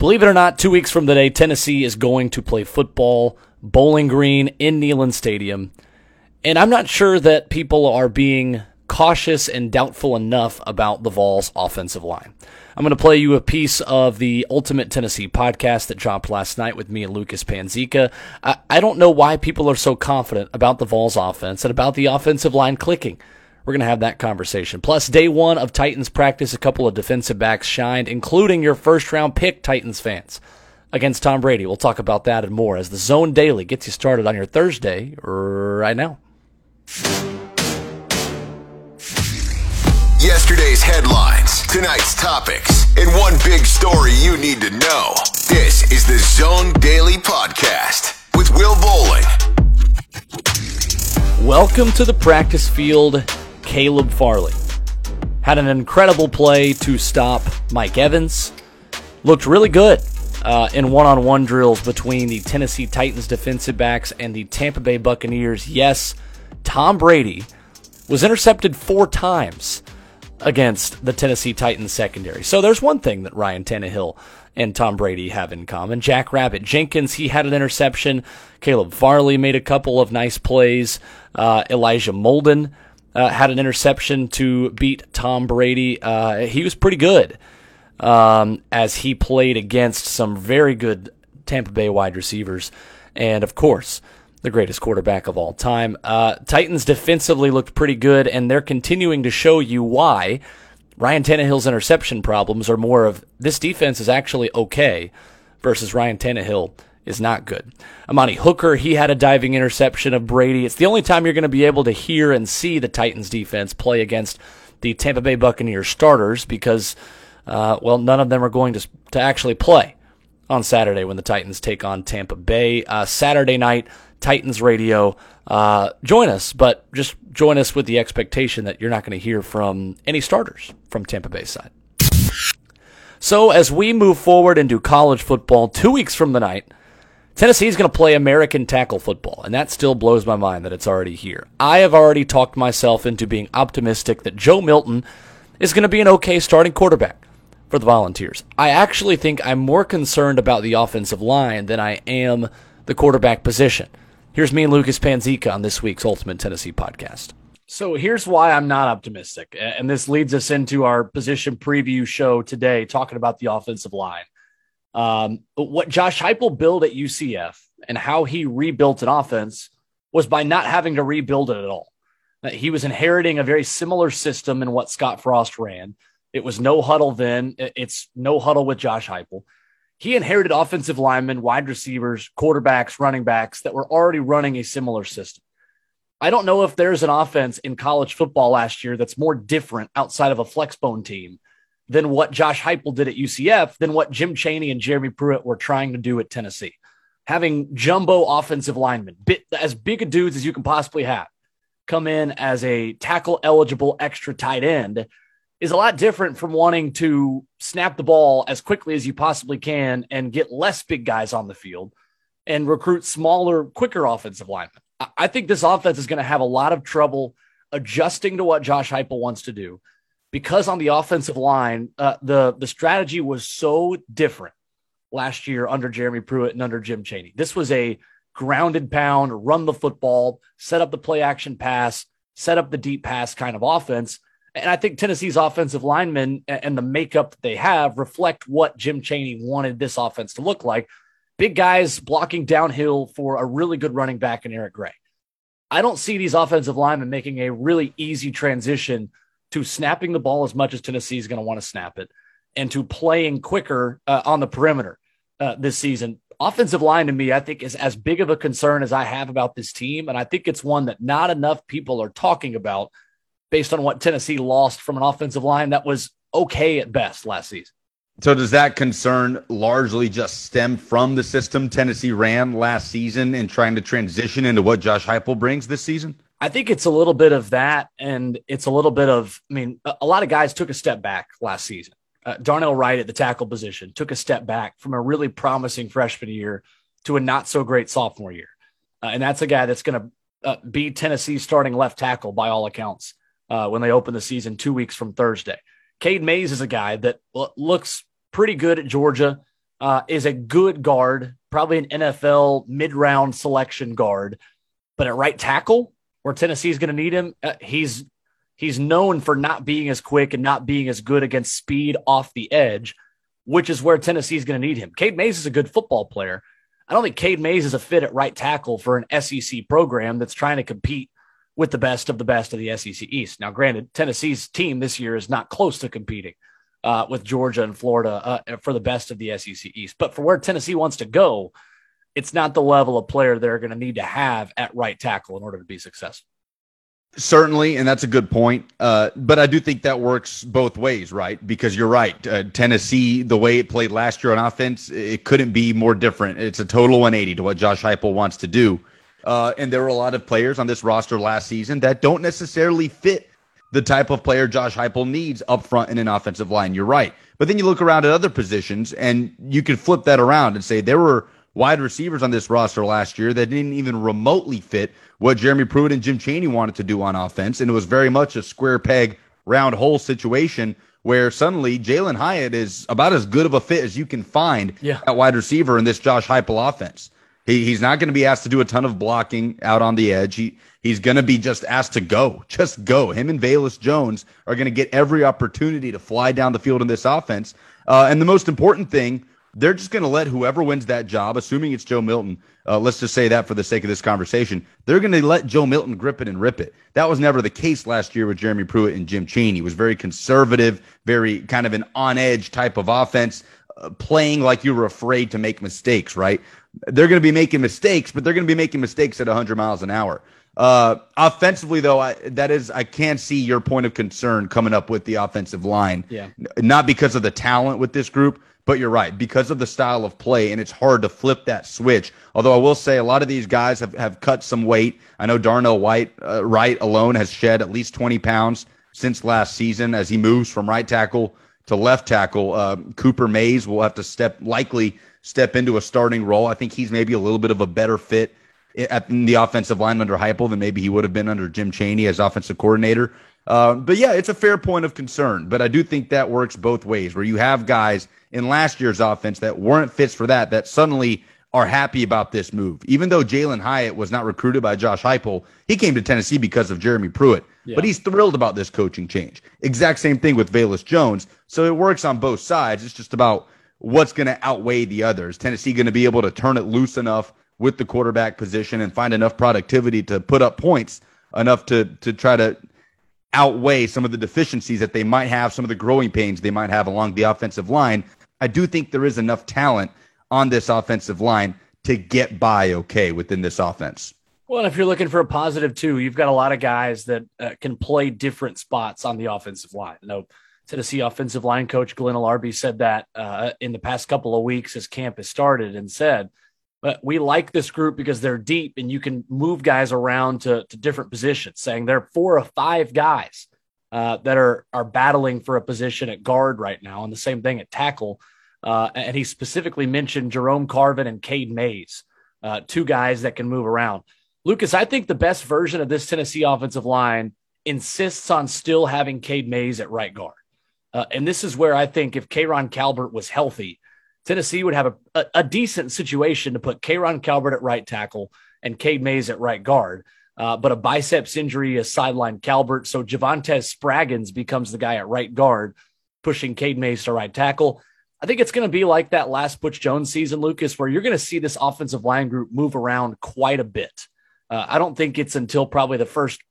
Believe it or not, two weeks from today, Tennessee is going to play football, Bowling Green in Neyland Stadium. And I'm not sure that people are being cautious and doubtful enough about the Vols offensive line. I'm going to play you a piece of the Ultimate Tennessee podcast that dropped last night with me and Lucas Panzica. I, I don't know why people are so confident about the Vols offense and about the offensive line clicking. We're going to have that conversation. Plus, day one of Titans practice, a couple of defensive backs shined, including your first round pick, Titans fans, against Tom Brady. We'll talk about that and more as the Zone Daily gets you started on your Thursday right now. Yesterday's headlines, tonight's topics, and one big story you need to know. This is the Zone Daily Podcast with Will Bowling. Welcome to the practice field Caleb Farley. Had an incredible play to stop Mike Evans. Looked really good uh, in one on one drills between the Tennessee Titans defensive backs and the Tampa Bay Buccaneers. Yes, Tom Brady was intercepted four times against the Tennessee Titans secondary. So there's one thing that Ryan Tannehill and Tom Brady have in common. Jack Rabbit Jenkins, he had an interception. Caleb Farley made a couple of nice plays. Uh, Elijah Molden uh, had an interception to beat Tom Brady. Uh, he was pretty good um, as he played against some very good Tampa Bay wide receivers. And of course, the greatest quarterback of all time. Uh, Titans defensively looked pretty good, and they're continuing to show you why Ryan Tannehill's interception problems are more of this defense is actually okay versus Ryan Tannehill is not good. Amani Hooker, he had a diving interception of Brady. It's the only time you're going to be able to hear and see the Titans defense play against the Tampa Bay Buccaneers starters because, uh, well, none of them are going to, to actually play on Saturday when the Titans take on Tampa Bay. Uh, Saturday night, Titans radio. Uh, join us, but just join us with the expectation that you're not going to hear from any starters from Tampa Bay side. So as we move forward into college football, two weeks from the night, Tennessee is going to play American tackle football, and that still blows my mind that it's already here. I have already talked myself into being optimistic that Joe Milton is going to be an okay starting quarterback for the Volunteers. I actually think I'm more concerned about the offensive line than I am the quarterback position. Here's me and Lucas Panzica on this week's Ultimate Tennessee podcast. So here's why I'm not optimistic. And this leads us into our position preview show today, talking about the offensive line. Um, what Josh Heupel built at UCF and how he rebuilt an offense was by not having to rebuild it at all. He was inheriting a very similar system in what Scott Frost ran. It was no huddle then. It's no huddle with Josh Heupel. He inherited offensive linemen, wide receivers, quarterbacks, running backs that were already running a similar system. I don't know if there's an offense in college football last year that's more different outside of a flexbone team than what Josh Heupel did at UCF, than what Jim Chaney and Jeremy Pruitt were trying to do at Tennessee. Having jumbo offensive linemen, bit, as big a dudes as you can possibly have, come in as a tackle eligible extra tight end is a lot different from wanting to snap the ball as quickly as you possibly can and get less big guys on the field and recruit smaller, quicker offensive linemen. I think this offense is going to have a lot of trouble adjusting to what Josh Heupel wants to do because on the offensive line, uh, the the strategy was so different last year under Jeremy Pruitt and under Jim Chaney. This was a grounded pound, run the football, set up the play action pass, set up the deep pass kind of offense. And I think Tennessee's offensive linemen and the makeup that they have reflect what Jim Chaney wanted this offense to look like. Big guys blocking downhill for a really good running back in Eric Gray. I don't see these offensive linemen making a really easy transition to snapping the ball as much as Tennessee is going to want to snap it and to playing quicker uh, on the perimeter uh, this season. Offensive line to me, I think, is as big of a concern as I have about this team. And I think it's one that not enough people are talking about based on what Tennessee lost from an offensive line that was okay at best last season. So does that concern largely just stem from the system Tennessee ran last season and trying to transition into what Josh Heupel brings this season? I think it's a little bit of that, and it's a little bit of. I mean, a, lot of guys took a step back last season. Uh, Darnell Wright at the tackle position took a step back from a really promising freshman year to a not so great sophomore year, uh, and that's a guy that's going to uh, be Tennessee's starting left tackle by all accounts uh, when they open the season two weeks from Thursday. Cade Mays is a guy that looks pretty good at Georgia. uh, is a good guard, probably an NFL mid round selection guard. But at right tackle, where Tennessee is going to need him, uh, he's he's known for not being as quick and not being as good against speed off the edge, which is where Tennessee is going to need him. Cade Mays is a good football player. I don't think Cade Mays is a fit at right tackle for an SEC program that's trying to compete with the best of the best of the SEC East. Now, granted, Tennessee's team this year is not close to competing uh, with Georgia and Florida uh, for the best of the SEC East, but for where Tennessee wants to go, it's not the level of player they're going to need to have at right tackle in order to be successful. Certainly, and that's a good point. Uh, but I do think that works both ways, right? Because you're right. Uh, Tennessee, the way it played last year on offense, it couldn't be more different. It's a total 180 to what Josh Heupel wants to do. Uh, and there were a lot of players on this roster last season that don't necessarily fit the type of player Josh Heupel needs up front in an offensive line. You're right. But then you look around at other positions and you could flip that around and say there were wide receivers on this roster last year that didn't even remotely fit what Jeremy Pruitt and Jim Chaney wanted to do on offense. And it was very much a square peg, round hole situation where suddenly Jalin Hyatt is about as good of a fit as you can find yeah. at wide receiver in this Josh Heupel offense. He, he's not going to be asked to do a ton of blocking out on the edge. He he's going to be just asked to go, just go. Him and Velus Jones are going to get every opportunity to fly down the field in this offense. Uh, and the most important thing they're just going to let whoever wins that job, assuming it's Joe Milton, uh, let's just say that for the sake of this conversation, they're going to let Joe Milton grip it and rip it. That was never the case last year with Jeremy Pruitt and Jim Chaney. It was very conservative, very kind of an on edge type of offense, uh, playing like you were afraid to make mistakes, right? They're going to be making mistakes, but they're going to be making mistakes at 100 miles an hour. Uh, offensively, though, I, that is, I can't see your point of concern coming up with the offensive line. Yeah. Not because of the talent with this group, but you're right, because of the style of play, and it's hard to flip that switch. Although I will say a lot of these guys have, have cut some weight. I know Darnell White, uh, Wright alone has shed at least 20 pounds since last season as he moves from right tackle to left tackle. Uh, Cooper Mays will have to step, likely step into a starting role. I think he's maybe a little bit of a better fit at in the offensive line under Heupel than maybe he would have been under Jim Chaney as offensive coordinator. Uh, but yeah, it's a fair point of concern. But I do think that works both ways, where you have guys – in last year's offense that weren't fits for that, that suddenly are happy about this move. Even though Jalin Hyatt was not recruited by Josh Heupel, he came to Tennessee because of Jeremy Pruitt. Yeah. But he's thrilled about this coaching change. Exact same thing with Velus Jones. So it works on both sides. It's just about what's going to outweigh the others. Tennessee going to be able to turn it loose enough with the quarterback position and find enough productivity to put up points enough to to try to outweigh some of the deficiencies that they might have, some of the growing pains they might have along the offensive line I do think there is enough talent on this offensive line to get by okay within this offense. Well, if you're looking for a positive too, you've got a lot of guys that uh, can play different spots on the offensive line. No, Tennessee offensive line coach Glen Elarbee said that uh, in the past couple of weeks as camp has started and said, but we like this group because they're deep and you can move guys around to, to different positions, saying there are four or five guys uh, that are are battling for a position at guard right now, and the same thing at tackle. Uh, and he specifically mentioned Jerome Carvin and Cade Mays, uh, two guys that can move around. Lucas, I think the best version of this Tennessee offensive line insists on still having Cade Mays at right guard. Uh, and this is where I think if K'Rojhn Calbert was healthy, Tennessee would have a, a, a decent situation to put K'Rojhn Calbert at right tackle and Cade Mays at right guard. Uh, but a biceps injury has sidelined Calbert. So Javontez Spraggins becomes the guy at right guard, pushing Cade Mays to right tackle. I think it's going to be like that last Butch Jones season, Lucas, where you're going to see this offensive line group move around quite a bit. Uh, I don't think it's until probably the first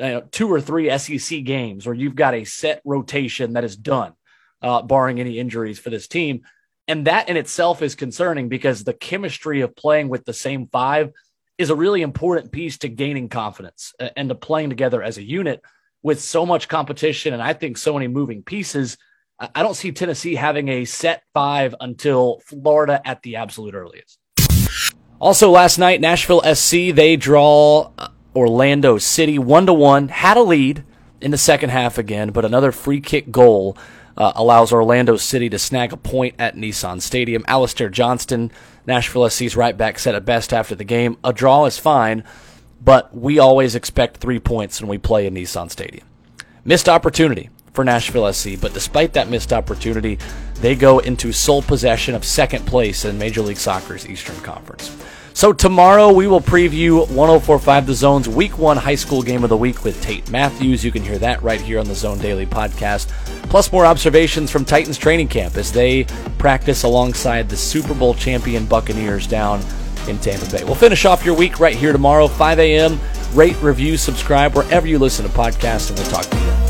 uh, two or three SEC games where you've got a set rotation that is done, uh, barring any injuries for this team. And that in itself is concerning because the chemistry of playing with the same five is a really important piece to gaining confidence and to playing together as a unit with so much competition. And I think so many moving pieces I don't see Tennessee having a set five until Florida at the absolute earliest. Also, last night, Nashville SC, they draw uh, Orlando City one to one, had a lead in the second half again, but another free kick goal uh, allows Orlando City to snag a point at Nissan Stadium. Alistair Johnston, Nashville SC's right back, said it best after the game. A draw is fine, but we always expect three points when we play in Nissan Stadium. Missed opportunity for Nashville SC. But despite that missed opportunity, they go into sole possession of second place in Major League Soccer's Eastern Conference. So tomorrow we will preview 1045 The Zone's Week 1 High School Game of the Week with Tate Matthews. You can hear that right here on the Zone Daily podcast. Plus more observations from Titans training camp as they practice alongside the Super Bowl champion Buccaneers down in Tampa Bay. We'll finish off your week right here tomorrow, 5 a.m. Rate, review, subscribe wherever you listen to podcasts, and we'll talk to you then.